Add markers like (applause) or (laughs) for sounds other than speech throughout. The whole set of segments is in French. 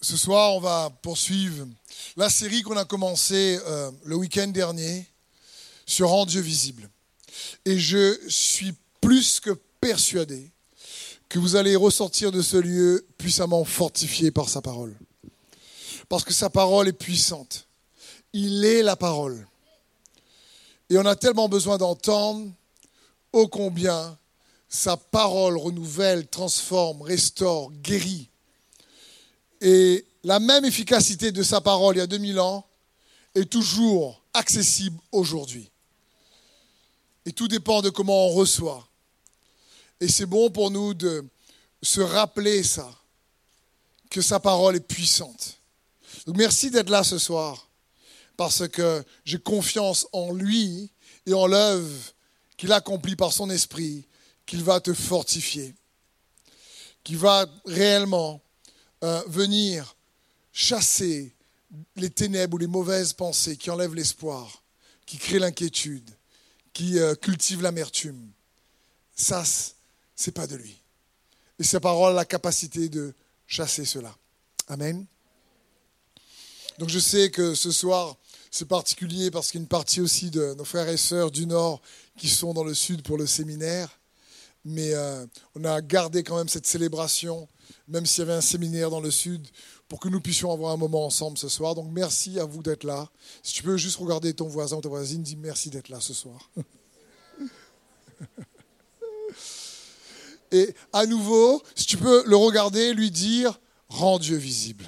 Ce soir, on va poursuivre la série qu'on a commencée euh, le week-end dernier sur Rend Dieu visible. Et je suis plus que persuadé que vous allez ressortir de ce lieu puissamment fortifié par sa parole. Parce que sa parole est puissante. Il est la parole. Et on a tellement besoin d'entendre ô combien sa parole renouvelle, transforme, restaure, guérit. Et la même efficacité de sa parole il y a 2000 ans est toujours accessible aujourd'hui. Et tout dépend de comment on reçoit. Et c'est bon pour nous de se rappeler ça, que sa parole est puissante. Donc merci d'être là ce soir, parce que j'ai confiance en lui et en l'œuvre qu'il accomplit par son esprit qu'il va te fortifier, qu'il va réellement euh, venir chasser les ténèbres ou les mauvaises pensées qui enlèvent l'espoir, qui créent l'inquiétude, qui euh, cultivent l'amertume. Ça, c'est pas de lui. Et sa parole a la capacité de chasser cela. Amen. Donc je sais que ce soir, c'est particulier parce qu'il y a une partie aussi de nos frères et sœurs du Nord qui sont dans le Sud pour le séminaire mais euh, on a gardé quand même cette célébration, même s'il y avait un séminaire dans le sud, pour que nous puissions avoir un moment ensemble ce soir. Donc merci à vous d'être là. Si tu peux juste regarder ton voisin ou ta voisine, dis merci d'être là ce soir. (laughs) Et à nouveau, si tu peux le regarder, lui dire, rends Dieu visible.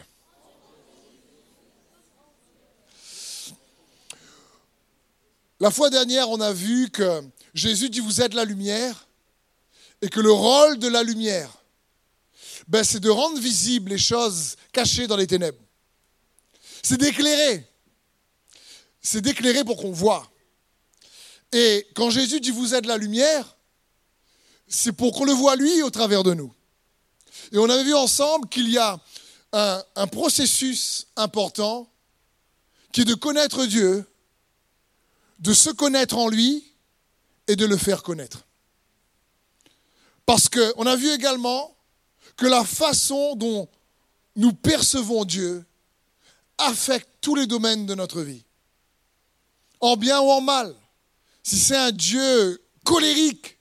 La fois dernière, on a vu que Jésus dit, vous êtes la lumière et que le rôle de la lumière, ben, c'est de rendre visibles les choses cachées dans les ténèbres. C'est d'éclairer. C'est d'éclairer pour qu'on voit. Et quand Jésus dit vous êtes la lumière, c'est pour qu'on le voit lui au travers de nous. Et on avait vu ensemble qu'il y a un, un, processus important qui est de connaître Dieu, de se connaître en lui et de le faire connaître. Parce qu'on a vu également que la façon dont nous percevons Dieu affecte tous les domaines de notre vie. En bien ou en mal. Si c'est un Dieu colérique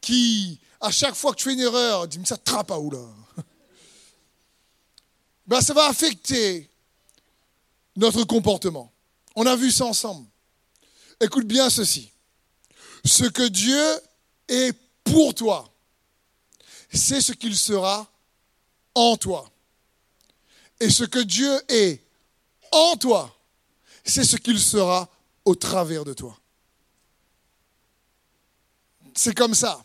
qui, à chaque fois que tu fais une erreur, dit, mais ça trappe à où là (laughs) ben, Ça va affecter notre comportement. On a vu ça ensemble. Écoute bien ceci. Ce que Dieu est pour toi, c'est ce qu'il sera en toi. Et ce que Dieu est en toi, c'est ce qu'il sera au travers de toi. C'est comme ça.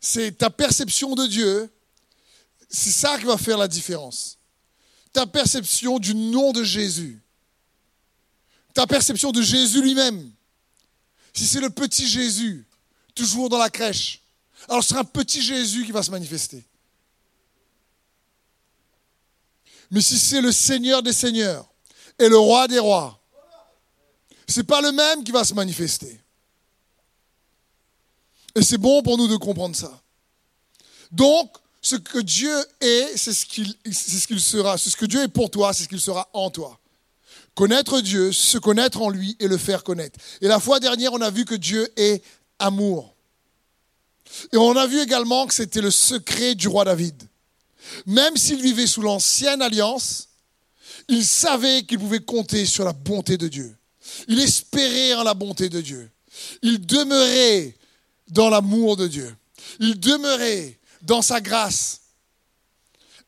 C'est ta perception de Dieu, c'est ça qui va faire la différence. Ta perception du nom de Jésus. Ta perception de Jésus lui-même. Si c'est le petit Jésus, toujours dans la crèche. Alors ce sera un petit Jésus qui va se manifester. Mais si c'est le Seigneur des Seigneurs et le Roi des Rois, ce n'est pas le même qui va se manifester. Et c'est bon pour nous de comprendre ça. Donc, ce que Dieu est, c'est ce qu'il sera. Ce que Dieu est pour toi, c'est ce qu'il sera en toi. Connaître Dieu, se connaître en lui et le faire connaître. Et la fois dernière, on a vu que Dieu est amour. Et on a vu également que c'était le secret du roi David. Même s'il vivait sous l'ancienne alliance, il savait qu'il pouvait compter sur la bonté de Dieu. Il espérait en la bonté de Dieu. Il demeurait dans l'amour de Dieu. Il demeurait dans sa grâce.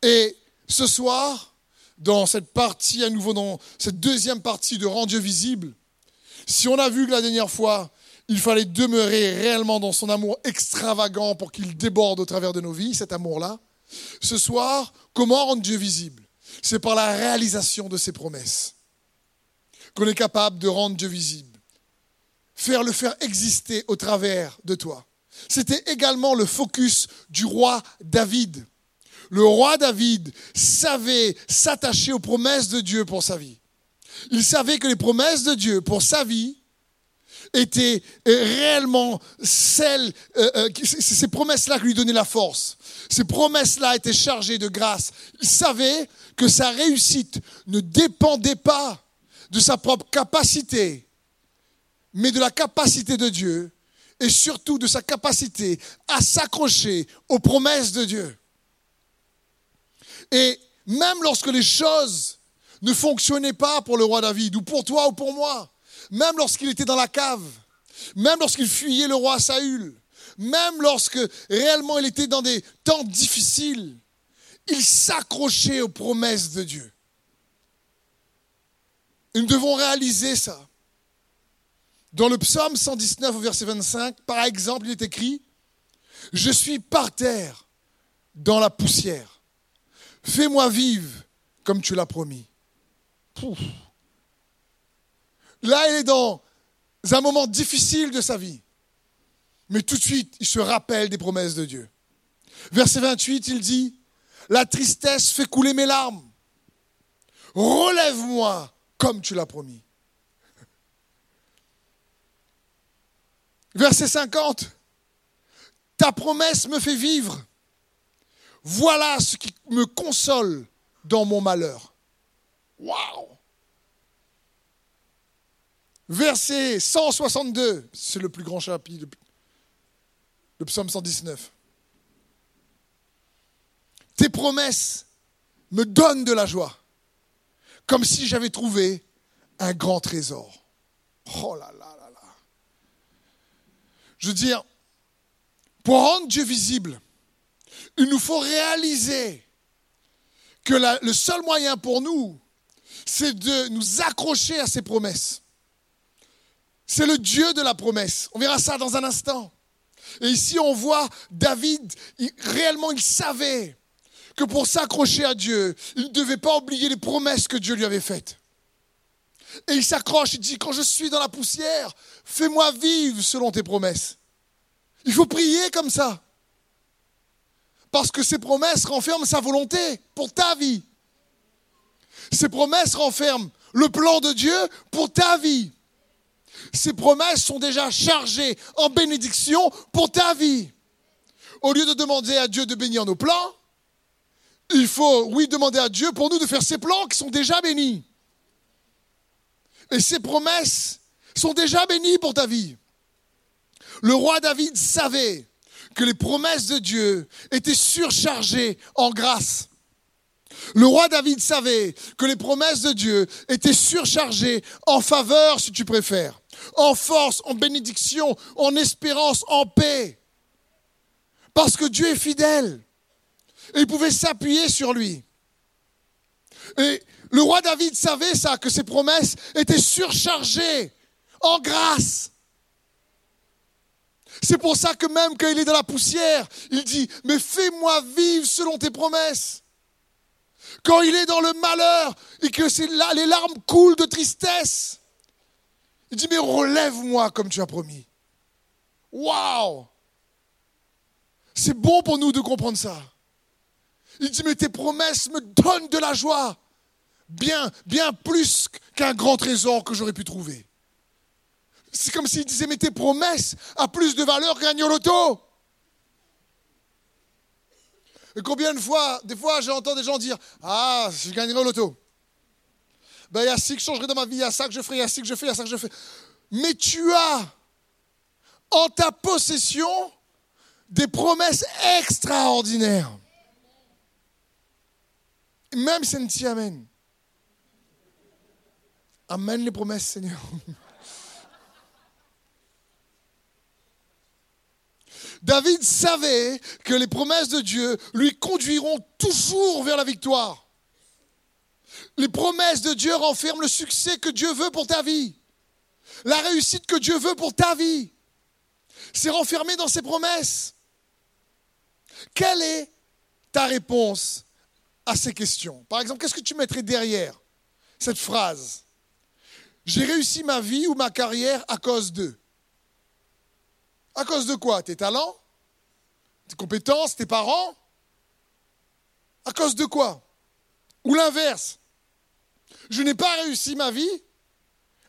Et ce soir, dans cette partie, à nouveau dans cette deuxième partie de Rend Dieu visible, si on a vu que la dernière fois, il fallait demeurer réellement dans son amour extravagant pour qu'il déborde au travers de nos vies, cet amour-là. Ce soir, comment rendre Dieu visible? C'est par la réalisation de ses promesses qu'on est capable de rendre Dieu visible. Faire le faire exister au travers de toi. C'était également le focus du roi David. Le roi David savait s'attacher aux promesses de Dieu pour sa vie. Il savait que les promesses de Dieu pour sa vie étaient réellement celles, euh, euh, ces promesses-là qui lui donnaient la force. ces promesses-là étaient chargées de grâce. Il savait que sa réussite ne dépendait pas de sa propre capacité, mais de la capacité de Dieu et surtout de sa capacité à s'accrocher aux promesses de Dieu. Et même lorsque les choses ne fonctionnaient pas pour le roi David, ou pour toi ou pour moi, même lorsqu'il était dans la cave, même lorsqu'il fuyait le roi Saül, même lorsque réellement il était dans des temps difficiles, il s'accrochait aux promesses de Dieu. Nous devons réaliser ça. Dans le psaume 119 au verset 25, par exemple, il est écrit, Je suis par terre dans la poussière. Fais-moi vivre comme tu l'as promis. Là, il est dans un moment difficile de sa vie. Mais tout de suite, il se rappelle des promesses de Dieu. Verset 28, il dit, La tristesse fait couler mes larmes. Relève-moi comme tu l'as promis. Verset 50, Ta promesse me fait vivre. Voilà ce qui me console dans mon malheur. Waouh Verset 162, c'est le plus grand chapitre, le psaume 119. Tes promesses me donnent de la joie, comme si j'avais trouvé un grand trésor. Oh là là là là. Je veux dire, pour rendre Dieu visible, il nous faut réaliser que le seul moyen pour nous, c'est de nous accrocher à ses promesses. C'est le Dieu de la promesse. On verra ça dans un instant. Et ici, on voit David, réellement, il savait que pour s'accrocher à Dieu, il ne devait pas oublier les promesses que Dieu lui avait faites. Et il s'accroche, il dit, quand je suis dans la poussière, fais-moi vivre selon tes promesses. Il faut prier comme ça. Parce que ces promesses renferment sa volonté pour ta vie. Ces promesses renferment le plan de Dieu pour ta vie ces promesses sont déjà chargées en bénédiction pour ta vie. Au lieu de demander à Dieu de bénir nos plans, il faut, oui, demander à Dieu pour nous de faire ces plans qui sont déjà bénis. Et ces promesses sont déjà bénies pour ta vie. Le roi David savait que les promesses de Dieu étaient surchargées en grâce. Le roi David savait que les promesses de Dieu étaient surchargées en faveur, si tu préfères en force, en bénédiction, en espérance, en paix. Parce que Dieu est fidèle. Et il pouvait s'appuyer sur lui. Et le roi David savait ça, que ses promesses étaient surchargées en grâce. C'est pour ça que même quand il est dans la poussière, il dit, mais fais-moi vivre selon tes promesses. Quand il est dans le malheur et que les larmes coulent de tristesse, il dit, mais relève-moi comme tu as promis. Waouh C'est bon pour nous de comprendre ça. Il dit, mais tes promesses me donnent de la joie. Bien, bien plus qu'un grand trésor que j'aurais pu trouver. C'est comme s'il disait, mais tes promesses ont plus de valeur qu'un loto. Et combien de fois, des fois, j'entends des gens dire, ah, je gagnerai au loto ben, il y a ci que je changerai dans ma vie, il y a ça que je ferai, il y a ci que je fais, il y a ça que je fais. Mais tu as en ta possession des promesses extraordinaires. Même si tu Amen. Amen les promesses, Seigneur. (laughs) David savait que les promesses de Dieu lui conduiront toujours vers la victoire. Les promesses de Dieu renferment le succès que Dieu veut pour ta vie. La réussite que Dieu veut pour ta vie. C'est renfermé dans ses promesses. Quelle est ta réponse à ces questions? Par exemple, qu'est-ce que tu mettrais derrière cette phrase? J'ai réussi ma vie ou ma carrière à cause de. À cause de quoi? Tes talents? Tes compétences? Tes parents? À cause de quoi? Ou l'inverse je n'ai pas réussi ma vie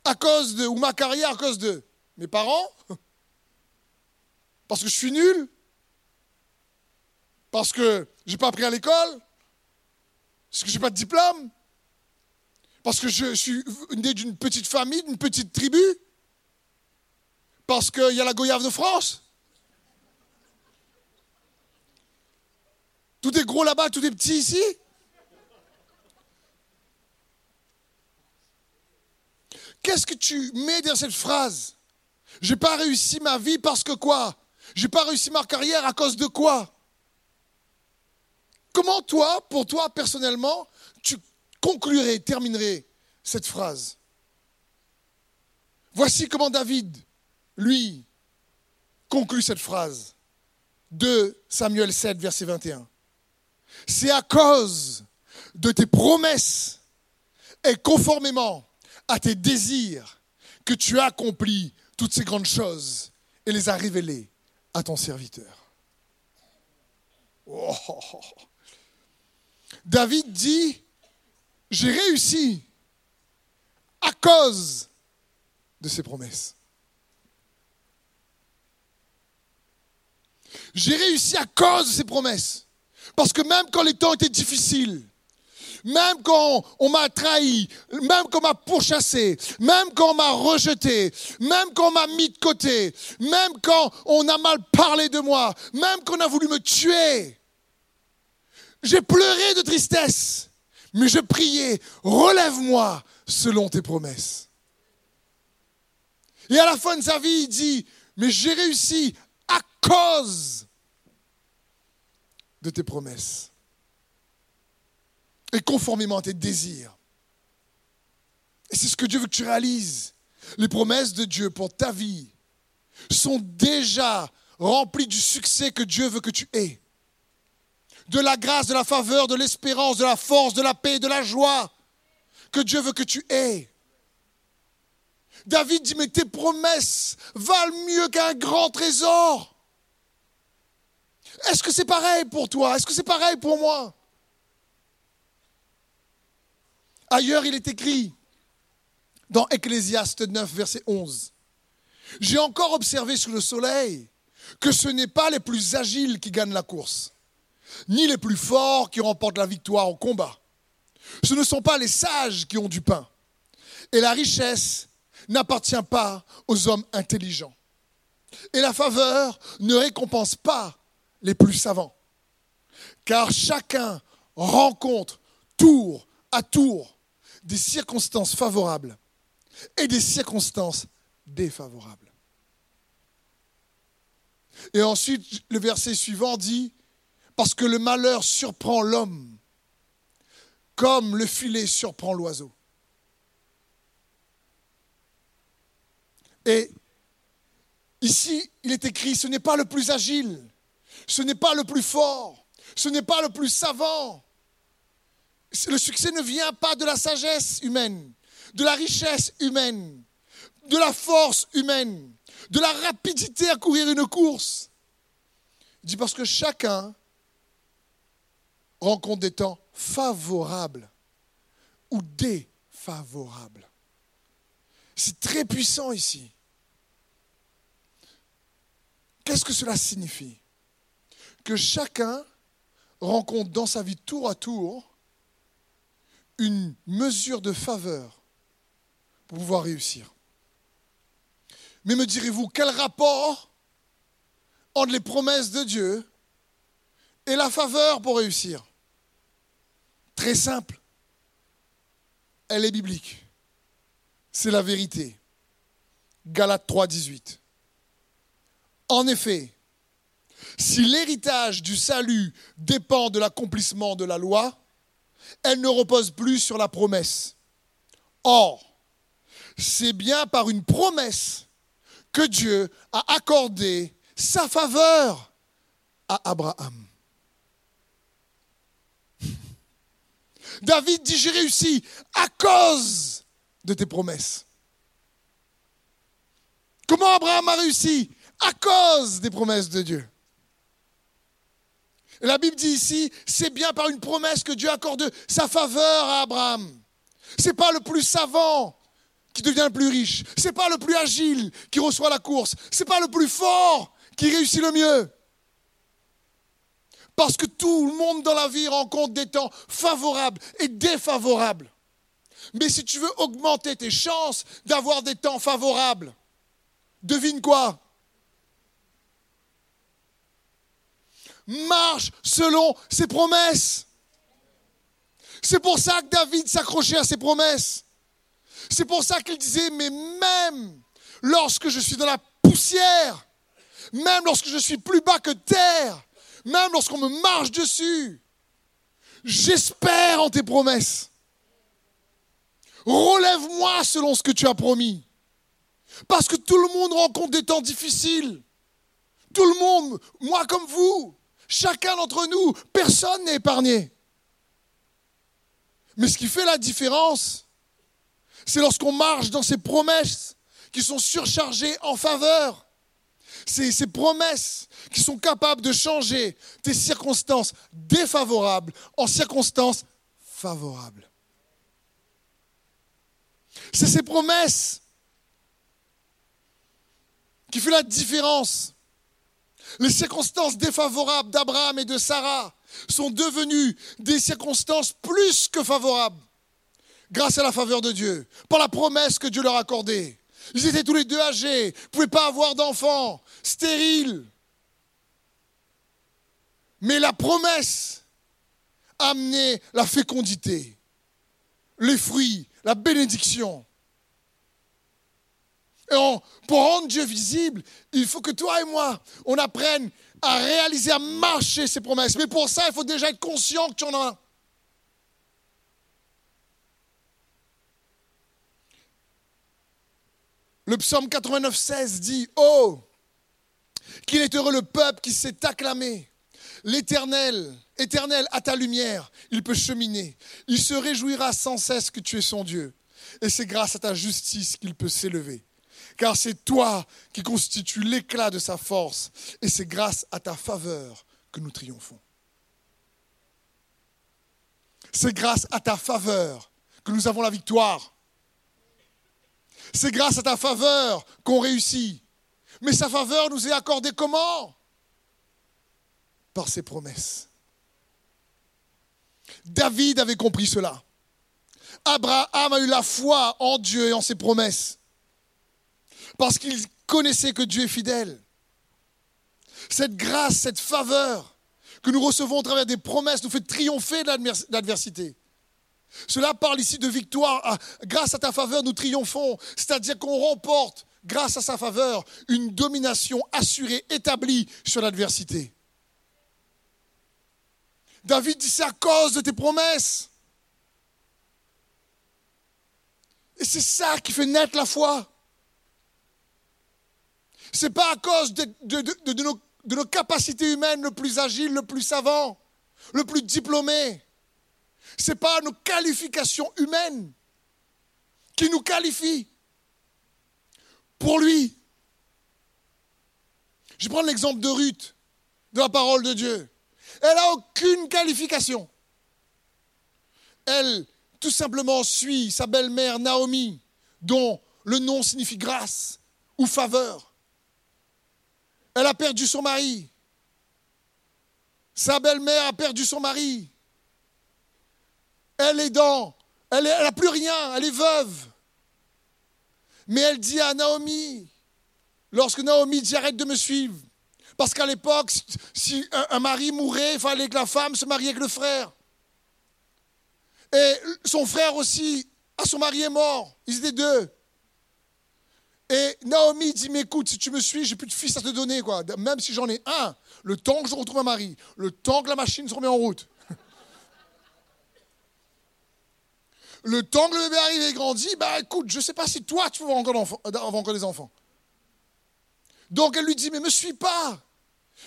à cause de, ou ma carrière à cause de mes parents, parce que je suis nul, Parce que j'ai pas appris à l'école. Parce que j'ai pas de diplôme. Parce que je suis né d'une petite famille, d'une petite tribu. Parce qu'il y a la goyave de France. Tout est gros là-bas, tout est petit ici Qu'est-ce que tu mets dans cette phrase? J'ai pas réussi ma vie parce que quoi? J'ai pas réussi ma carrière à cause de quoi? Comment toi, pour toi personnellement, tu conclurais, terminerais cette phrase? Voici comment David, lui, conclut cette phrase. De Samuel 7, verset 21. C'est à cause de tes promesses et conformément à tes désirs que tu as accompli toutes ces grandes choses et les as révélées à ton serviteur. Oh. David dit, j'ai réussi à cause de ses promesses. J'ai réussi à cause de ses promesses. Parce que même quand les temps étaient difficiles, même quand on m'a trahi, même quand on m'a pourchassé, même quand on m'a rejeté, même quand on m'a mis de côté, même quand on a mal parlé de moi, même quand on a voulu me tuer, j'ai pleuré de tristesse, mais je priais, relève-moi selon tes promesses. Et à la fin de sa vie, il dit, mais j'ai réussi à cause de tes promesses et conformément à tes désirs. Et c'est ce que Dieu veut que tu réalises. Les promesses de Dieu pour ta vie sont déjà remplies du succès que Dieu veut que tu aies de la grâce, de la faveur, de l'espérance, de la force, de la paix, de la joie que Dieu veut que tu aies. David dit, mais tes promesses valent mieux qu'un grand trésor. Est-ce que c'est pareil pour toi? Est-ce que c'est pareil pour moi? Ailleurs, il est écrit dans Ecclésiaste 9, verset 11. J'ai encore observé sous le soleil que ce n'est pas les plus agiles qui gagnent la course, ni les plus forts qui remportent la victoire au combat. Ce ne sont pas les sages qui ont du pain. Et la richesse n'appartient pas aux hommes intelligents. Et la faveur ne récompense pas les plus savants. Car chacun rencontre tour à tour des circonstances favorables et des circonstances défavorables. Et ensuite, le verset suivant dit, parce que le malheur surprend l'homme, comme le filet surprend l'oiseau. Et ici, il est écrit, ce n'est pas le plus agile, ce n'est pas le plus fort, ce n'est pas le plus savant. Le succès ne vient pas de la sagesse humaine, de la richesse humaine, de la force humaine, de la rapidité à courir une course. Il dit parce que chacun rencontre des temps favorables ou défavorables. C'est très puissant ici. Qu'est-ce que cela signifie? Que chacun rencontre dans sa vie tour à tour une mesure de faveur pour pouvoir réussir. Mais me direz-vous, quel rapport entre les promesses de Dieu et la faveur pour réussir? Très simple. Elle est biblique. C'est la vérité. Galates 3, 18. En effet, si l'héritage du salut dépend de l'accomplissement de la loi, elle ne repose plus sur la promesse. Or, c'est bien par une promesse que Dieu a accordé sa faveur à Abraham. (laughs) David dit, j'ai réussi à cause de tes promesses. Comment Abraham a réussi À cause des promesses de Dieu? La Bible dit ici, c'est bien par une promesse que Dieu accorde sa faveur à Abraham. C'est pas le plus savant qui devient le plus riche. C'est pas le plus agile qui reçoit la course. C'est pas le plus fort qui réussit le mieux. Parce que tout le monde dans la vie rencontre des temps favorables et défavorables. Mais si tu veux augmenter tes chances d'avoir des temps favorables, devine quoi? Marche selon ses promesses. C'est pour ça que David s'accrochait à ses promesses. C'est pour ça qu'il disait, mais même lorsque je suis dans la poussière, même lorsque je suis plus bas que terre, même lorsqu'on me marche dessus, j'espère en tes promesses. Relève-moi selon ce que tu as promis. Parce que tout le monde rencontre des temps difficiles. Tout le monde, moi comme vous, chacun d'entre nous, personne n'est épargné. Mais ce qui fait la différence, c'est lorsqu'on marche dans ces promesses qui sont surchargées en faveur. C'est ces promesses qui sont capables de changer tes circonstances défavorables en circonstances favorables. C'est ces promesses qui font la différence. Les circonstances défavorables d'Abraham et de Sarah sont devenues des circonstances plus que favorables grâce à la faveur de Dieu, par la promesse que Dieu leur a accordée. Ils étaient tous les deux âgés, ne pouvaient pas avoir d'enfants, stériles. Mais la promesse amenait la fécondité, les fruits, la bénédiction. Pour rendre Dieu visible, il faut que toi et moi, on apprenne à réaliser, à marcher ces promesses. Mais pour ça, il faut déjà être conscient que tu en as. Le psaume 89, 16 dit Oh, qu'il est heureux le peuple qui s'est acclamé. L'Éternel, Éternel, à ta lumière, il peut cheminer. Il se réjouira sans cesse que tu es son Dieu. Et c'est grâce à ta justice qu'il peut s'élever. Car c'est toi qui constitues l'éclat de sa force. Et c'est grâce à ta faveur que nous triomphons. C'est grâce à ta faveur que nous avons la victoire. C'est grâce à ta faveur qu'on réussit. Mais sa faveur nous est accordée comment? Par ses promesses. David avait compris cela. Abraham a eu la foi en Dieu et en ses promesses. Parce qu'il connaissait que Dieu est fidèle. Cette grâce, cette faveur que nous recevons au travers des promesses nous fait triompher de l'adversité. Cela parle ici de victoire. Ah, grâce à ta faveur, nous triomphons. C'est-à-dire qu'on remporte, grâce à sa faveur, une domination assurée, établie sur l'adversité. David dit c'est à cause de tes promesses. Et c'est ça qui fait naître la foi. Ce n'est pas à cause de, nos, nos capacités humaines le plus agile, le plus savant, le plus diplômé. Ce n'est pas nos qualifications humaines qui nous qualifient pour lui. Je prends l'exemple de Ruth, de la parole de Dieu. Elle n'a aucune qualification. Elle, tout simplement, suit sa belle-mère Naomi, dont le nom signifie grâce ou faveur. Elle a perdu son mari. Sa belle-mère a perdu son mari. Elle est dans, elle n'a plus rien, elle est veuve. Mais elle dit à Naomi, lorsque Naomi dit arrête de me suivre, parce qu'à l'époque, si un, mari mourait, il fallait que la femme se marie avec le frère. Et son frère aussi, son mari est mort, ils étaient deux. Et Naomi dit, mais écoute, si tu me suis, j'ai plus de fils à te donner, quoi. Même si j'en ai un, le temps que je retrouve un mari, le temps que la machine se remet en route. (laughs) Le temps que le bébé arrive et grandit, bah écoute, je sais pas si toi tu veux encore, avoir encore des enfants. Donc elle lui dit, mais me suis pas.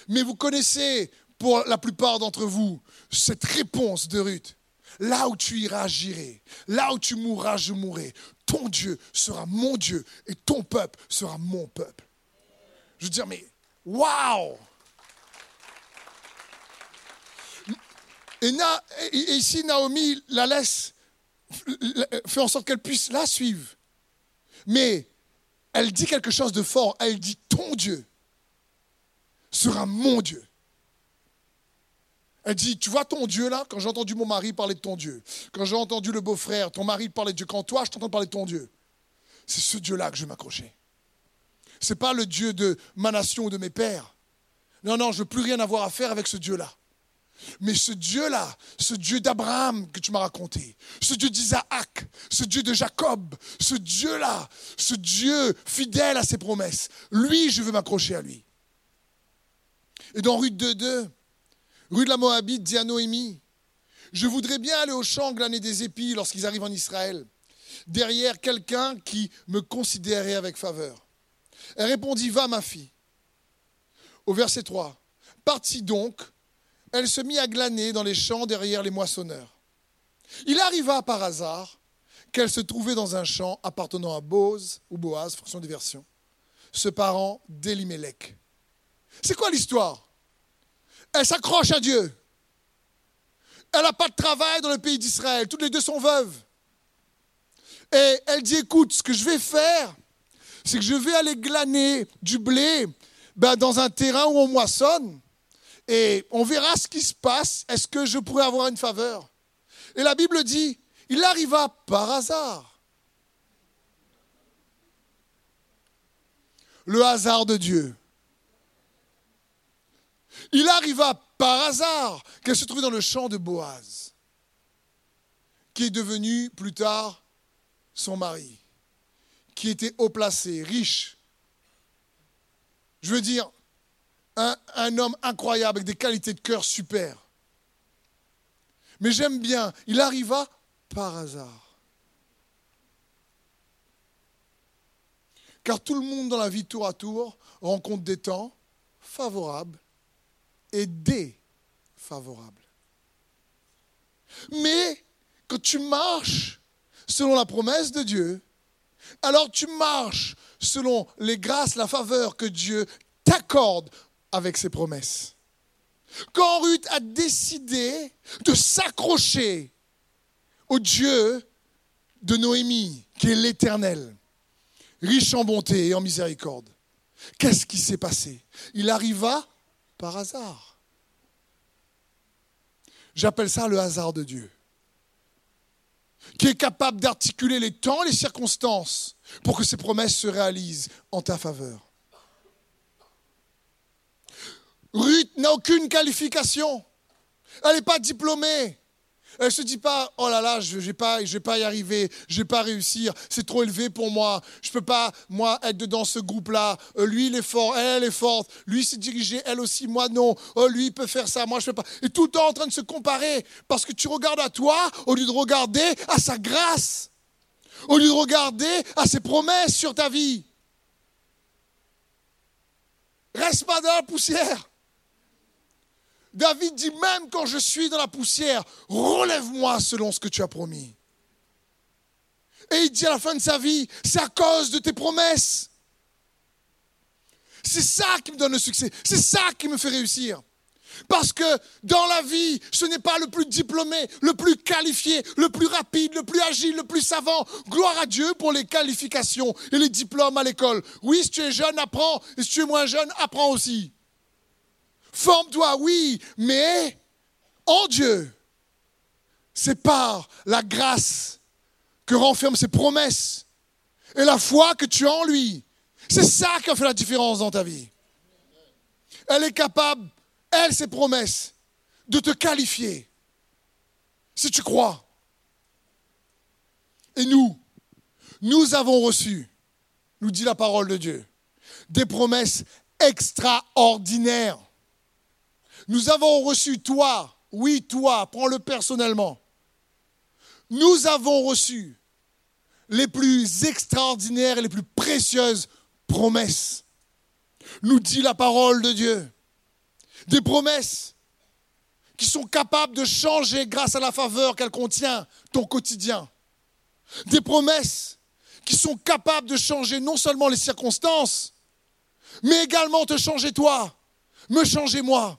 Mais vous connaissez, pour la plupart d'entre vous, cette réponse de Ruth. Là où tu iras, j'irai. Là où tu mourras, je mourrai. Ton Dieu sera mon Dieu et ton peuple sera mon peuple. Je veux dire, mais waouh! Et, ici, Naomi la laisse fait en sorte qu'elle puisse la suivre. Mais elle dit quelque chose de fort. Elle dit, ton Dieu sera mon Dieu. Elle dit, tu vois ton Dieu là, quand j'ai entendu mon mari parler de ton Dieu, quand j'ai entendu le beau-frère, ton mari parler de Dieu, quand toi je t'entends parler de ton Dieu, c'est ce Dieu-là que je vais m'accrocher. Ce n'est pas le Dieu de ma nation ou de mes pères. Non, non, je ne veux plus rien avoir à faire avec ce Dieu-là. Mais ce Dieu-là, ce Dieu d'Abraham que tu m'as raconté, ce Dieu d'Isaac, ce Dieu de Jacob, ce Dieu-là, ce Dieu fidèle à ses promesses, lui, je veux m'accrocher à lui. Et dans Ruth 2.2, Rue de la Moabite dit à Noémie, je voudrais bien aller au champ glaner des épis lorsqu'ils arrivent en Israël, derrière quelqu'un qui me considérait avec faveur. Elle répondit, va ma fille. Au verset 3, partit donc, elle se mit à glaner dans les champs derrière les moissonneurs. Il arriva par hasard qu'elle se trouvait dans un champ appartenant à Boaz, ou Boaz, fonction des versions, ce parent d'Elimelech. C'est quoi l'histoire? Elle s'accroche à Dieu. Elle n'a pas de travail dans le pays d'Israël. Toutes les deux sont veuves. Et elle dit, écoute, ce que je vais faire, c'est que je vais aller glaner du blé ben, dans un terrain où on moissonne. Et on verra ce qui se passe. Est-ce que je pourrais avoir une faveur? Et la Bible dit, il arriva par hasard. Le hasard de Dieu. Il arriva par hasard qu'elle se trouvait dans le champ de Boaz, qui est devenu plus tard son mari, qui était haut placé, riche. Je veux dire, un, homme incroyable avec des qualités de cœur super. Mais j'aime bien, il arriva par hasard. Car tout le monde dans la vie tour à tour rencontre des temps favorables et défavorable. Mais quand tu marches selon la promesse de Dieu, alors tu marches selon les grâces, la faveur que Dieu t'accorde avec ses promesses. Quand Ruth a décidé de s'accrocher au Dieu de Noémie, qui est l'Éternel, riche en bonté et en miséricorde, qu'est-ce qui s'est passé? Il arriva par hasard. J'appelle ça le hasard de Dieu, qui est capable d'articuler les temps et les circonstances pour que ses promesses se réalisent en ta faveur. Ruth n'a aucune qualification. Elle n'est pas diplômée. Elle ne se dit pas, oh là là, je ne vais, pas, pas y arriver, je ne vais pas réussir, c'est trop élevé pour moi, je ne peux pas, moi, être dans ce groupe-là. Euh, lui, il est fort, elle, elle est forte, lui, s'est dirigé, elle aussi, moi, non. Oh, lui, il peut faire ça, moi, je ne peux pas. Et tout le temps en train de se comparer, parce que tu regardes à toi au lieu de regarder à sa grâce, au lieu de regarder à ses promesses sur ta vie. Reste pas dans la poussière. David dit, même quand je suis dans la poussière, relève-moi selon ce que tu as promis. Et il dit à la fin de sa vie, c'est à cause de tes promesses. C'est ça qui me donne le succès. C'est ça qui me fait réussir. Parce que dans la vie, ce n'est pas le plus diplômé, le plus qualifié, le plus rapide, le plus agile, le plus savant. Gloire à Dieu pour les qualifications et les diplômes à l'école. Oui, si tu es jeune, apprends. Et si tu es moins jeune, apprends aussi. Forme-toi, oui, mais en Dieu. C'est par la grâce que renferment ses promesses et la foi que tu as en lui. C'est ça qui a fait la différence dans ta vie. Elle est capable, elle, ses promesses, de te qualifier. Si tu crois. Et nous, nous avons reçu, nous dit la parole de Dieu, des promesses extraordinaires. Nous avons reçu toi, oui toi, prends-le personnellement. Nous avons reçu les plus extraordinaires et les plus précieuses promesses. Nous dit la parole de Dieu. Des promesses qui sont capables de changer grâce à la faveur qu'elle contient ton quotidien. Des promesses qui sont capables de changer non seulement les circonstances, mais également te changer toi, me changer moi.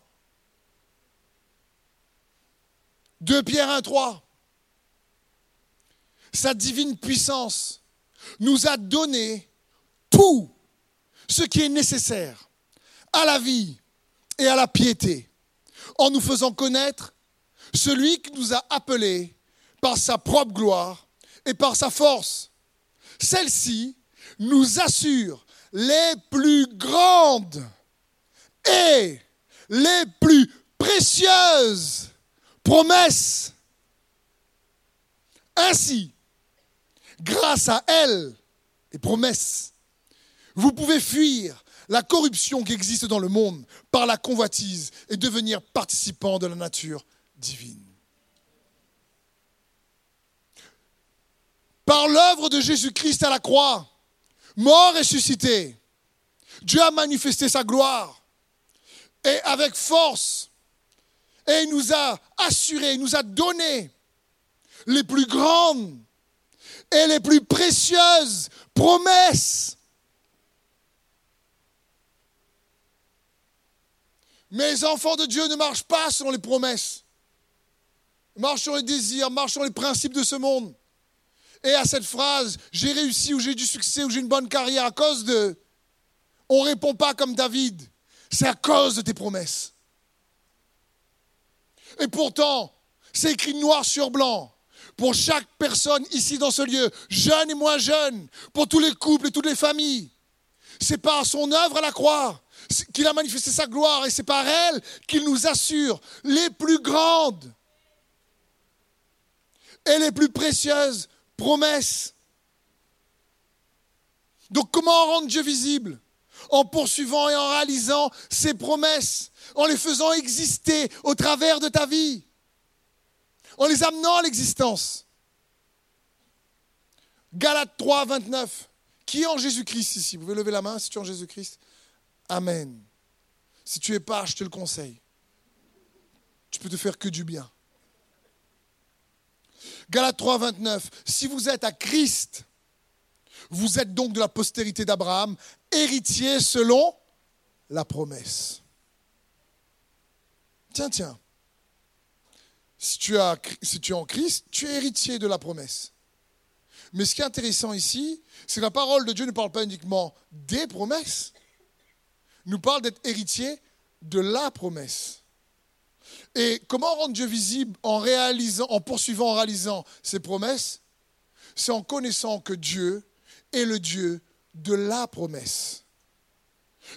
2 Pierre 1, 3. Sa divine puissance nous a donné tout ce qui est nécessaire à la vie et à la piété, en nous faisant connaître celui qui nous a appelés par sa propre gloire et par sa force. Celle-ci nous assure les plus grandes et les plus précieuses promesses. Ainsi, grâce à elle, les promesses, vous pouvez fuir la corruption qui existe dans le monde par la convoitise et devenir participant de la nature divine. Par l'œuvre de Jésus-Christ à la croix, mort et ressuscité, Dieu a manifesté sa gloire et avec force et il nous a assuré, il nous a donné les plus grandes et les plus précieuses promesses. Les enfants de Dieu ne marchent pas selon les promesses. Marchent sur les désirs, marchent sur les principes de ce monde. Et à cette phrase, j'ai réussi ou j'ai du succès ou j'ai une bonne carrière à cause de... On ne répond pas comme David. C'est à cause de tes promesses. Et pourtant, c'est écrit noir sur blanc pour chaque personne ici dans ce lieu, jeune et moins jeune, pour tous les couples et toutes les familles. C'est par son œuvre à la croix qu'il a manifesté sa gloire et c'est par elle qu'il nous assure les plus grandes et les plus précieuses promesses. Donc comment rendre Dieu visible? En poursuivant et en réalisant ses promesses, en les faisant exister au travers de ta vie en les amenant à l'existence. Galates 3, 29. Qui est en Jésus-Christ ici? Vous pouvez lever la main si tu es en Jésus-Christ Amen. Si tu es pas, je te le conseille. Tu peux te faire que du bien. Galates 3, 29. Si vous êtes à Christ, vous êtes donc de la postérité d'Abraham, héritier selon la promesse. Tiens, tiens si tu, es en Christ, tu es héritier de la promesse. Mais ce qui est intéressant ici, c'est que la parole de Dieu ne parle pas uniquement des promesses, nous parle d'être héritier de la promesse. Et comment rendre Dieu visible en réalisant, en poursuivant, en réalisant ses promesses? C'est en connaissant que Dieu est le Dieu de la promesse.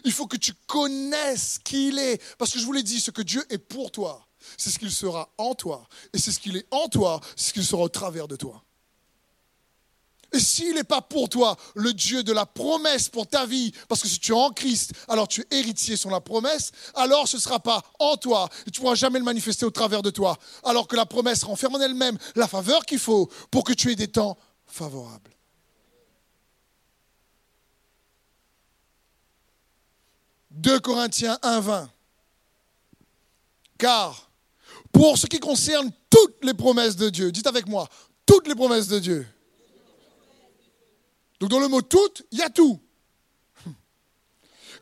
Il faut que tu connaisses qui il est. Parce que je vous l'ai dit, ce que Dieu est pour toi, c'est ce qu'il sera en toi. Et c'est ce qu'il est en toi, c'est ce qu'il sera au travers de toi. Et s'il n'est pas pour toi le Dieu de la promesse pour ta vie, parce que si tu es en Christ, alors tu es héritier sur la promesse, alors ce ne sera pas en toi et tu ne pourras jamais le manifester au travers de toi. Alors que la promesse renferme en elle-même la faveur qu'il faut pour que tu aies des temps favorables. 2 Corinthiens 1, 20. Car pour ce qui concerne toutes les promesses de Dieu. Dites avec moi, toutes les promesses de Dieu. Donc dans le mot toutes, il y a tout. (laughs)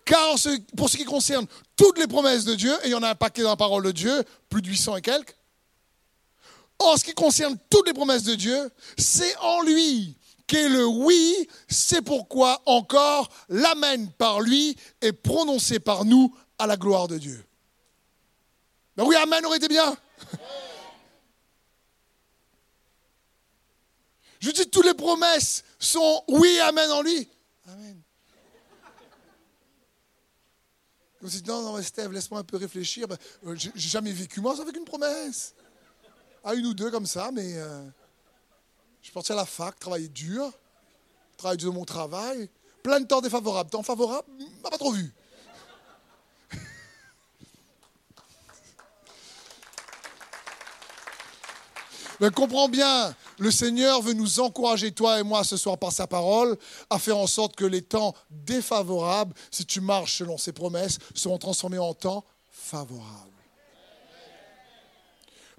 Car pour ce qui concerne toutes les promesses de Dieu, et il y en a un paquet dans la parole de Dieu, plus de 800 et quelques, en ce qui concerne toutes les promesses de Dieu, c'est en lui qu'est le oui, c'est pourquoi encore l'amen par lui est prononcé par nous à la gloire de Dieu. Ben oui, Amen aurait été bien. (laughs) Je dis, toutes les promesses sont oui, Amen en lui. Amen. Je dis, non, non, Steve, laisse-moi un peu réfléchir. Ben, euh, j'ai jamais vécu moi avec une promesse. À une ou deux comme ça, mais euh, je suis parti à la fac, travailler dur, travailler dur de mon travail, plein de temps défavorables. Temps favorable, m'a pas trop vu. (laughs) Mais comprends bien, le Seigneur veut nous encourager, toi et moi, ce soir par sa parole, à faire en sorte que les temps défavorables, si tu marches selon ses promesses, seront transformés en temps favorables.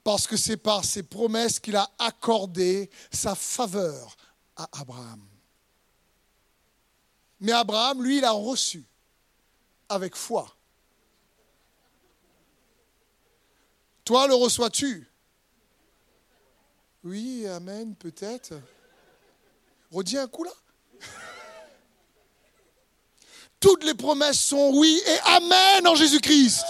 Parce que c'est par ses promesses qu'il a accordé sa faveur à Abraham. Mais Abraham, lui, il a reçu avec foi. Toi, le reçois-tu? Oui, Amen, peut-être. Redis un coup là. Toutes les promesses sont oui et Amen en Jésus-Christ.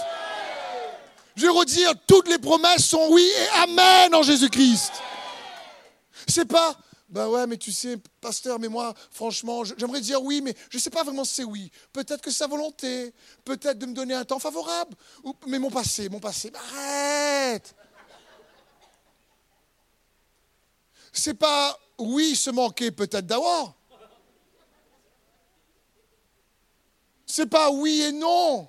Je vais redire, toutes les promesses sont oui et amen en Jésus-Christ. C'est pas, ben ouais, mais tu sais, pasteur, mais moi, franchement, j'aimerais dire oui, mais je ne sais pas vraiment si c'est oui. Peut-être que c'est sa volonté, peut-être de me donner un temps favorable. mais mon passé, mon passé, arrête C'est pas oui, se manquer peut-être d'avoir. C'est pas oui et non.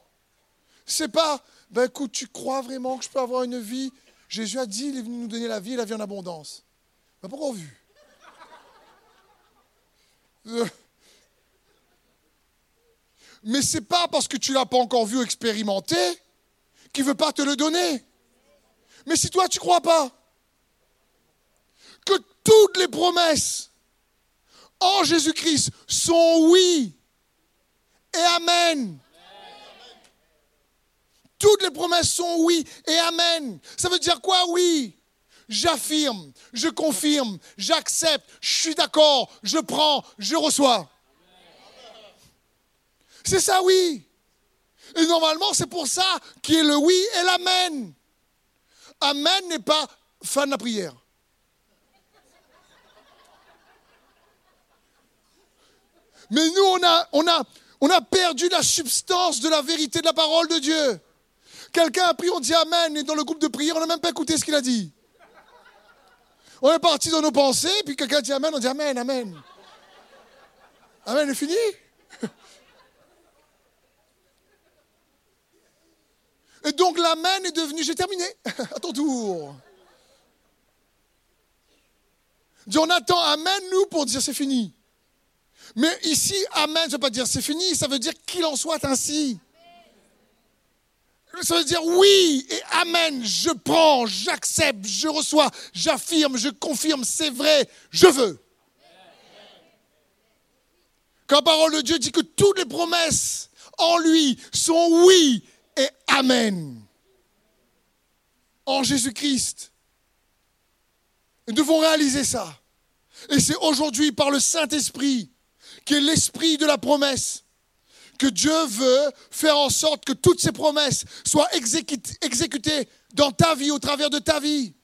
C'est pas, ben écoute, tu crois vraiment que je peux avoir une vie? Jésus a dit, il est venu nous donner la vie et la vie en abondance. Ben pourquoi vu euh. Mais c'est pas parce que tu l'as pas encore vu ou expérimenté qu'il veut pas te le donner. Mais si toi tu crois pas que toutes les promesses en Jésus-Christ sont oui et amen. Toutes les promesses sont oui et amen. Ça veut dire quoi oui? J'affirme, je confirme, j'accepte, je suis d'accord, je prends, je reçois. C'est ça oui. Et normalement, c'est pour ça qu'il y a le oui et l'amen. Amen n'est pas fin de la prière. Mais nous, on a, on a, on a perdu la substance de la vérité de la parole de Dieu. Quelqu'un a pris, on dit Amen, et dans le groupe de prière, on n'a même pas écouté ce qu'il a dit. On est parti dans nos pensées, puis quelqu'un dit Amen, on dit Amen, Amen. Amen est fini. (laughs) Et donc l'Amen est devenu, j'ai terminé, (laughs) à ton tour. Dis, on attend Amen, nous, pour dire c'est fini. Mais ici, Amen, ça ne veut pas dire c'est fini, ça veut dire qu'il en soit ainsi. Ça veut dire oui et Amen, je prends, j'accepte, je reçois, j'affirme, je confirme, c'est vrai, je veux. Quand la parole de Dieu dit que toutes les promesses en lui sont oui et Amen. En Jésus-Christ. Nous devons réaliser ça. Et c'est aujourd'hui par le Saint-Esprit qui est l'esprit de la promesse, que Dieu veut faire en sorte que toutes ces promesses soient exécutées dans ta vie, au travers de ta vie.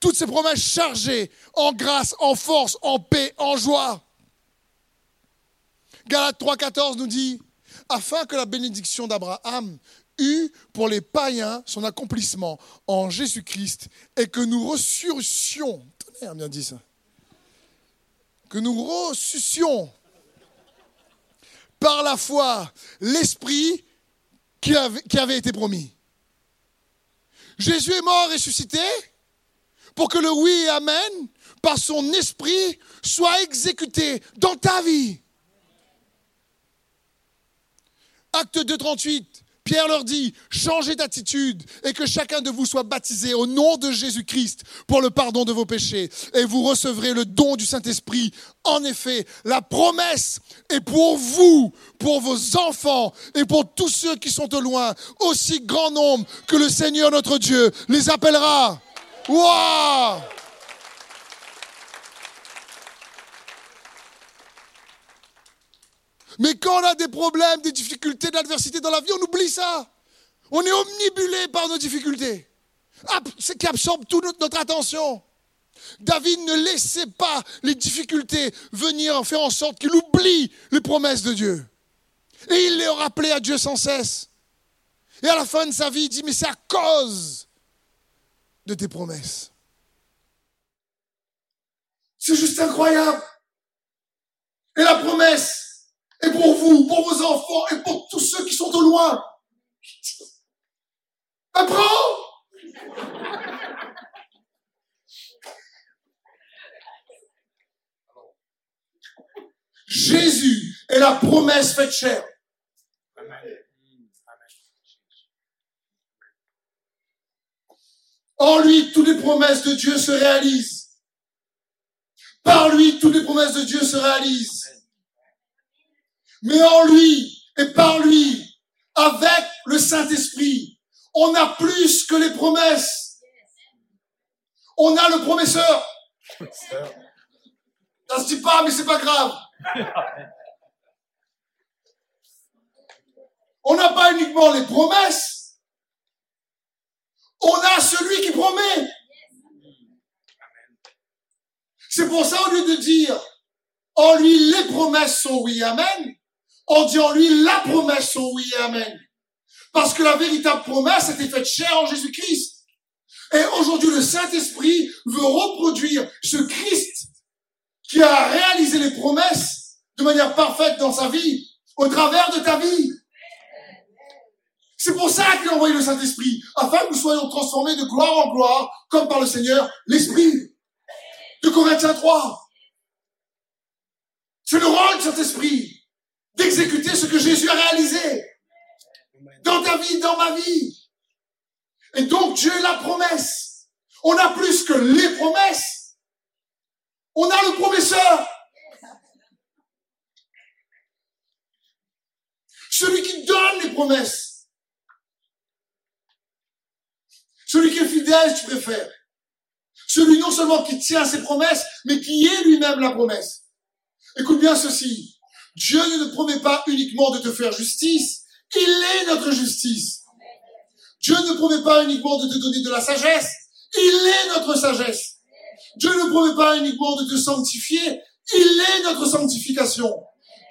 Toutes ces promesses chargées en grâce, en force, en paix, en joie. Galates 3,14 nous dit Afin que la bénédiction d'Abraham eût pour les païens son accomplissement en Jésus-Christ et que nous ressuscions, bien dit ça, que nous ressuscions par la foi l'Esprit qui avait, été promis. Jésus est mort ressuscité pour que le oui et Amen, par son Esprit, soit exécuté dans ta vie. Acte 2, 38. Pierre leur dit, changez d'attitude et que chacun de vous soit baptisé au nom de Jésus-Christ pour le pardon de vos péchés et vous recevrez le don du Saint-Esprit. En effet, la promesse est pour vous, pour vos enfants et pour tous ceux qui sont au loin, aussi grand nombre que le Seigneur notre Dieu les appellera. Waouh Mais quand on a des problèmes, des difficultés, de l'adversité dans la vie, on oublie ça. On est omnibulé par nos difficultés, C'est qui absorbe toute notre attention. David ne laissait pas les difficultés venir faire en sorte qu'il oublie les promesses de Dieu. Et il les rappelait à Dieu sans cesse. Et à la fin de sa vie, il dit, mais c'est à cause de tes promesses. C'est juste incroyable. Et la promesse, et pour vous, pour vos enfants et pour tous ceux qui sont au loin. Apprends Jésus est la promesse faite chair. En lui, toutes les promesses de Dieu se réalisent. Par lui, toutes les promesses de Dieu se réalisent mais en lui et par lui, avec le Saint-Esprit, on a plus que les promesses. On a le promesseur. Ça se dit pas, mais c'est pas grave. On n'a pas uniquement les promesses, On a celui qui promet. C'est pour ça, au lieu de dire en lui les promesses sont oui, amen, on dit en lui la promesse sont oui et amen. Parce que la véritable promesse était faite chair en Jésus-Christ. Et aujourd'hui, le Saint-Esprit veut reproduire ce Christ qui a réalisé les promesses de manière parfaite dans sa vie, au travers de ta vie. C'est pour ça qu'il a envoyé le Saint-Esprit, afin que nous soyons transformés de gloire en gloire, comme par le Seigneur, l'Esprit. De Corinthiens 3. C'est le rôle du Saint-Esprit d'exécuter ce que Jésus a réalisé dans ta vie, dans ma vie. Et donc Dieu la promesse. On a plus que les promesses. On a le promesseur. Celui qui donne les promesses. Celui qui est fidèle, tu préfères. Celui non seulement qui tient ses promesses, mais qui est lui-même la promesse. Écoute bien ceci. Dieu ne promet pas uniquement de te faire justice, il est notre justice. Dieu ne promet pas uniquement de te donner de la sagesse, il est notre sagesse. Dieu ne promet pas uniquement de te sanctifier, il est notre sanctification.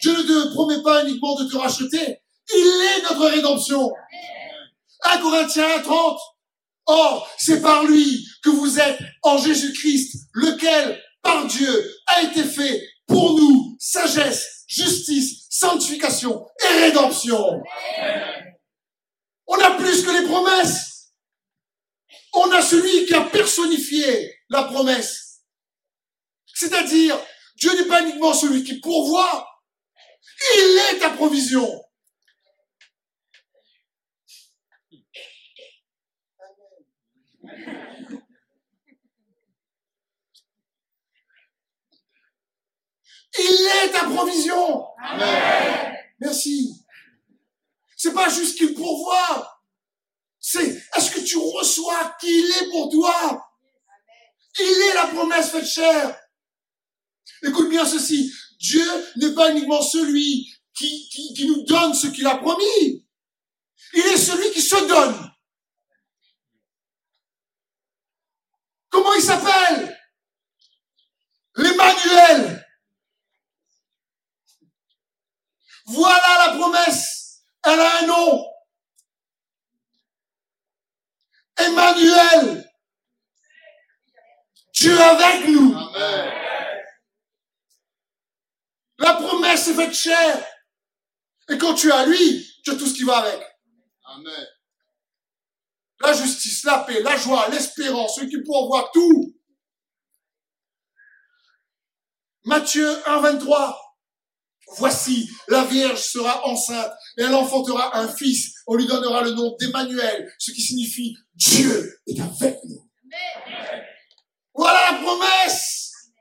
Dieu ne te promet pas uniquement de te racheter, il est notre rédemption. 1 Corinthiens 30. Or, c'est par lui que vous êtes en Jésus-Christ, lequel, par Dieu, a été fait pour nous sagesse, justice, sanctification et rédemption. On a plus que les promesses. On a celui qui a personnifié la promesse. C'est-à-dire, Dieu n'est pas uniquement celui qui pourvoit, il est ta provision. Il est ta provision. Amen. Merci. C'est pas pourvoit. C'est est-ce que tu reçois qu'il est pour toi? Il est la promesse faite chair. Écoute bien ceci. Dieu n'est pas uniquement celui qui, qui, qui nous donne ce qu'il a promis. Il est celui qui se donne. Comment il s'appelle? L'Emmanuel. Voilà la promesse. Elle a un nom. Emmanuel. Dieu avec nous. La promesse est faite chair. Et quand tu as lui, tu as tout ce qui va avec. Amen. La justice, la paix, la joie, l'espérance, celui qui pourra voir tout. Matthieu 1, 23. Voici, la Vierge sera enceinte et elle enfantera un fils. On lui donnera le nom d'Emmanuel, ce qui signifie Dieu est avec nous. Voilà la promesse.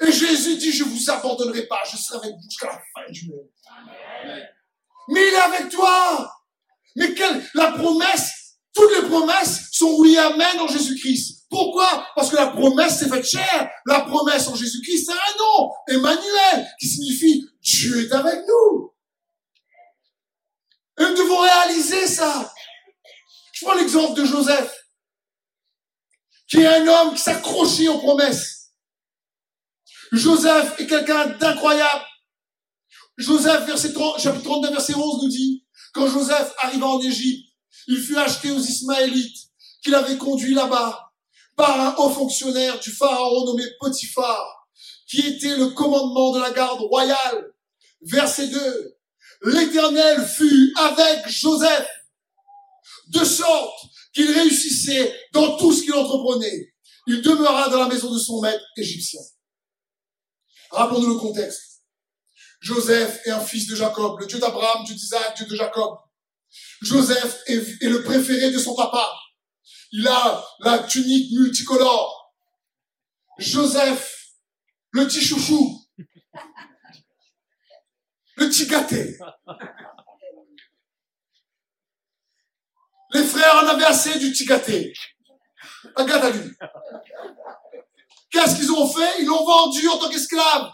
Et Jésus dit, je vous abandonnerai pas, je serai avec vous jusqu'à la fin du monde. Mais il est avec toi. Mais quelle, la promesse, toutes les promesses sont oui, amen en Jésus-Christ. Pourquoi? Parce que la promesse s'est faite chair. La promesse en Jésus-Christ, c'est un nom, Emmanuel, qui signifie Dieu est avec nous. Et nous devons réaliser ça. Je prends l'exemple de Joseph, qui est un homme qui s'accrochait aux promesses. Joseph est quelqu'un d'incroyable. Joseph, verset 30, chapitre 39, verset 11 nous dit, quand Joseph arriva en Égypte, il fut acheté aux Ismaélites qu'il avait conduit là-bas par un haut fonctionnaire du pharaon nommé Potiphar, qui était le commandement de la garde royale. Verset 2. L'Éternel fut avec Joseph, de sorte qu'il réussissait dans tout ce qu'il entreprenait. Il demeura dans la maison de son maître égyptien. Rappelons-nous le contexte. Joseph est un fils de Jacob, le Dieu d'Abraham, Dieu d'Isaac, Dieu de Jacob. Joseph est, est, le préféré de son papa. Il a la tunique multicolore. Joseph, le petit chouchou. Le petit gâté. Les frères en avaient assez du petit gâté. Regarde à lui. Qu'est-ce qu'ils ont fait? Ils l'ont vendu en tant qu'esclave.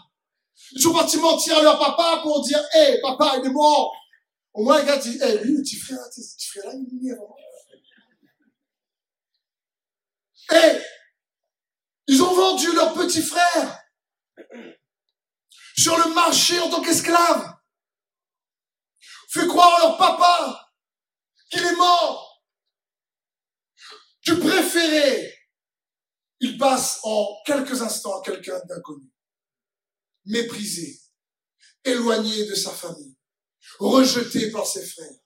Ils sont partis mentir à leur papa pour dire, hé, hey, papa, il est mort. Au moins, les gars disent, hé, hey, lui, le petit frère, le petit frère là, il est mort. Et ils ont vendu leur petit frère sur le marché en tant qu'esclave. Fait croire à leur papa qu'il est mort. Du préféré, il passe en quelques instants à quelqu'un d'inconnu, méprisé, éloigné de sa famille, rejeté par ses frères.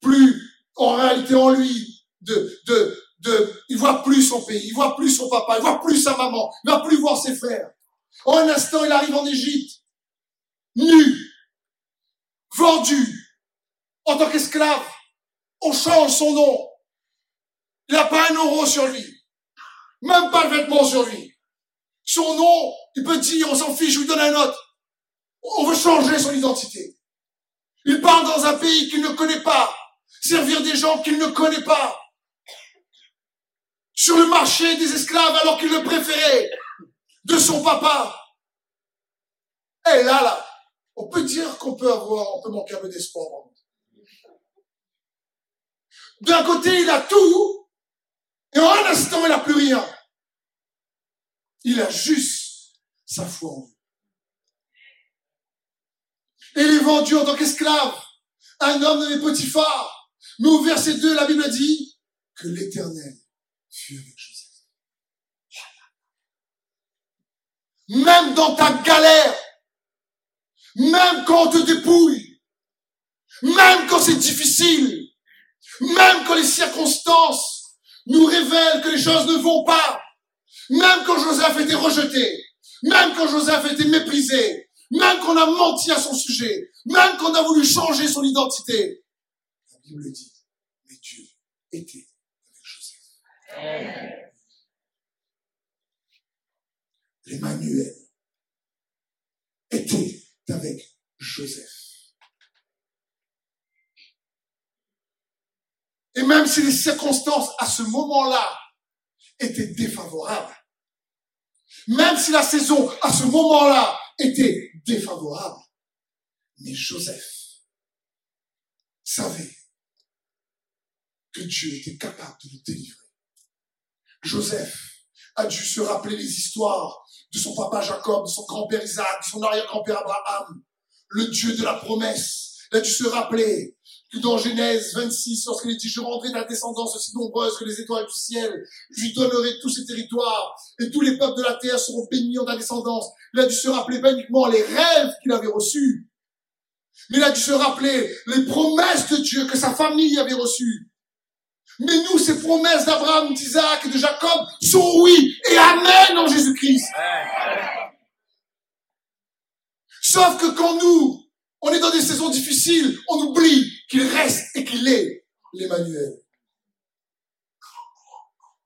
Plus, en réalité, en lui, de, de, de, il voit plus son pays, il voit plus son papa, il voit plus sa maman, il va plus voir ses frères. En un instant, il arrive en Égypte, nu, vendu, en tant qu'esclave. On change son nom. Il n'a pas un euro sur lui. Même pas le vêtement sur lui. Son nom, il peut dire, on s'en fiche, je lui donne un autre. On veut changer son identité. Il part dans un pays qu'il ne connaît pas. Servir des gens qu'il ne connaît pas. Sur le marché des esclaves alors qu'il le préférait. De son papa. Et là, là, on peut dire qu'on peut avoir, on peut manquer un peu d'espoir. D'un côté, il a tout, et en un instant, il n'a plus rien. Il a juste sa foi en Dieu. Et il est vendu en tant qu'esclave. Un homme nommé Potiphar. Mais au verset 2, la Bible dit que l'éternel avec Joseph. Même dans ta galère, même quand on te dépouille, même quand c'est difficile, même quand les circonstances nous révèlent que les choses ne vont pas, même quand Joseph était rejeté, même quand Joseph était méprisé, même qu'on a menti à son sujet, même qu'on a voulu changer son identité. La Bible dit, mais Dieu était Joseph. L'Emmanuel était avec Joseph. Et même si les circonstances à ce moment-là étaient défavorables, même si la saison à ce moment-là était défavorable, mais Joseph savait que Dieu était capable de le délivrer. Joseph a dû se rappeler les histoires de son papa Jacob, son grand-père Isaac, de son arrière-grand-père Abraham, le Dieu de la promesse? Il a dû se rappeler que dans Genèse 26, lorsqu'il dit, je rendrai ta descendance aussi nombreuse que les étoiles du ciel, je lui donnerai tous ces territoires, et tous les peuples de la terre seront bénis en ta descendance. Il a dû se rappeler pas uniquement les rêves qu'il avait reçus, mais il a dû se rappeler les promesses de Dieu que sa famille avait reçues? Mais nous, ces promesses d'Abraham, d'Isaac et de Jacob sont oui et amen en Jésus-Christ. Sauf que quand nous, on est dans des saisons difficiles, on oublie qu'il reste et qu'il est l'Emmanuel.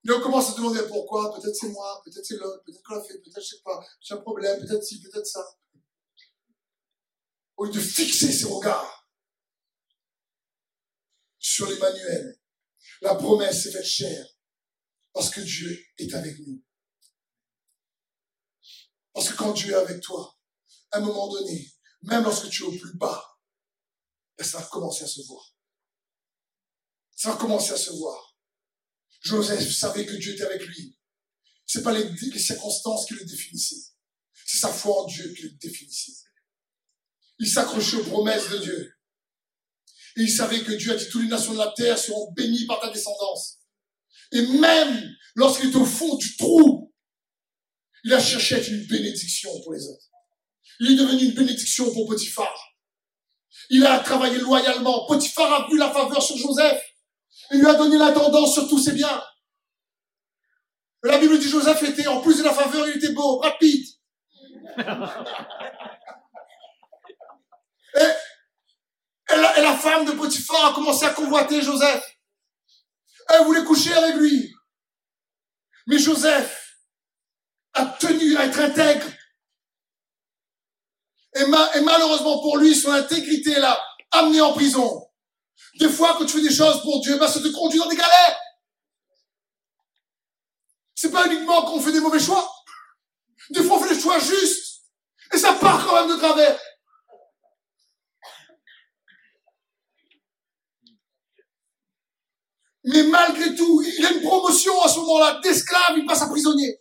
Et on commence à se demander pourquoi, peut-être c'est moi, peut-être c'est l'autre, peut-être qu'on l'a fait, peut-être je sais pas, j'ai un problème, peut-être ci, peut-être ça. Au lieu de fixer ses regards sur l'Emmanuel, la promesse est faite chère parce que Dieu est avec nous. Parce que quand Dieu est avec toi, à un moment donné, même lorsque tu es au plus bas, ben, ça va commencer à se voir. Ça va commencer à se voir. Joseph savait que Dieu était avec lui. C'est pas les, les circonstances qui le définissaient. C'est sa foi en Dieu qui le définissait. Il s'accrochait aux promesses de Dieu. Et il savait que Dieu a dit toutes les nations de la terre seront bénies par ta descendance. Et même lorsqu'il était au fond du trou, il a cherché à être une bénédiction pour les autres. Il est devenu une bénédiction pour Potiphar. Il a travaillé loyalement. Potiphar a vu la faveur sur Joseph. Il lui a donné la tendance sur tous ses biens. La Bible dit Joseph était, en plus de la faveur, il était beau, rapide. (laughs) Et, la femme de Potiphar a commencé à convoiter Joseph. Elle voulait coucher avec lui. Mais Joseph a tenu à être intègre. Et, malheureusement pour lui, son intégrité l'a amené en prison. Des fois, quand tu fais des choses pour Dieu, ben, ça te conduit dans des galères. C'est pas uniquement qu'on fait des mauvais choix. Des fois, on fait des choix justes. Et ça part quand même de travers. Mais malgré tout, il a une promotion à ce moment-là d'esclave, il passe à prisonnier.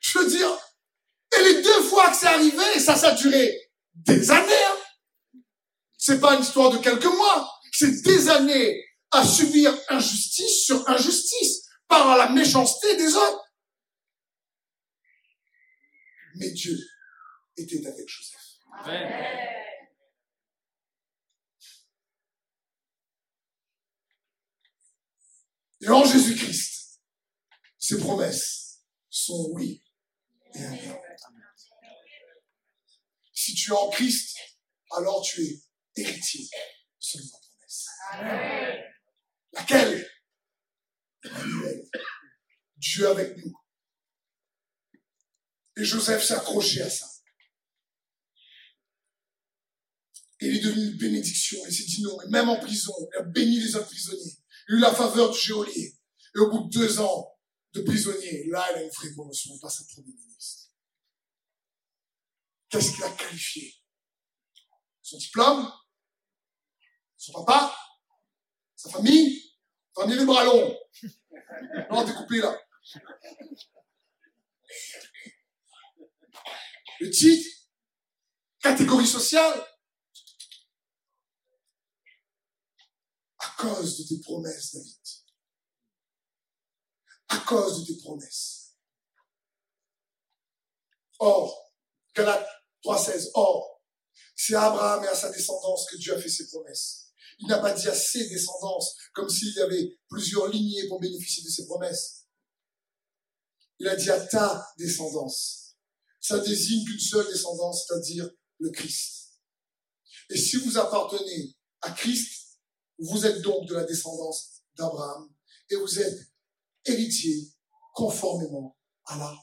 Je veux dire, et les deux fois que c'est arrivé, ça, ça a duré des années. Hein. C'est pas une histoire de quelques mois. C'est des années à subir injustice sur injustice par la méchanceté des hommes. Mais Dieu était avec Joseph. Et en Jésus-Christ, ses promesses sont oui et amen. Si tu es en Christ, alors tu es héritier selon la promesse. Laquelle? Dieu avec nous. Et Joseph s'est accroché à ça. Et il est devenu une bénédiction. Il s'est dit non, mais même en prison, il a béni les autres prisonniers. Il a eu la faveur du geôlier. Et au bout de deux ans de prisonnier, là, il a une vraie promotion. Il passe à premier ministre. Qu'est-ce qu'il a qualifié? Son diplôme? Son papa? Sa famille? Famille les bras longs. Non, t'es coupé là. Le titre? Catégorie sociale? Cause de tes promesses, David. À cause de tes promesses. Or, Galate 3.16, or, c'est à Abraham et à sa descendance que Dieu a fait ses promesses. Il n'a pas dit à ses descendances, comme s'il y avait plusieurs lignées pour bénéficier de ses promesses. Il a dit à ta descendance. Ça désigne qu'une seule descendance, c'est-à-dire le Christ. Et si vous appartenez à Christ, vous êtes donc de la descendance d'Abraham et vous êtes héritier conformément à la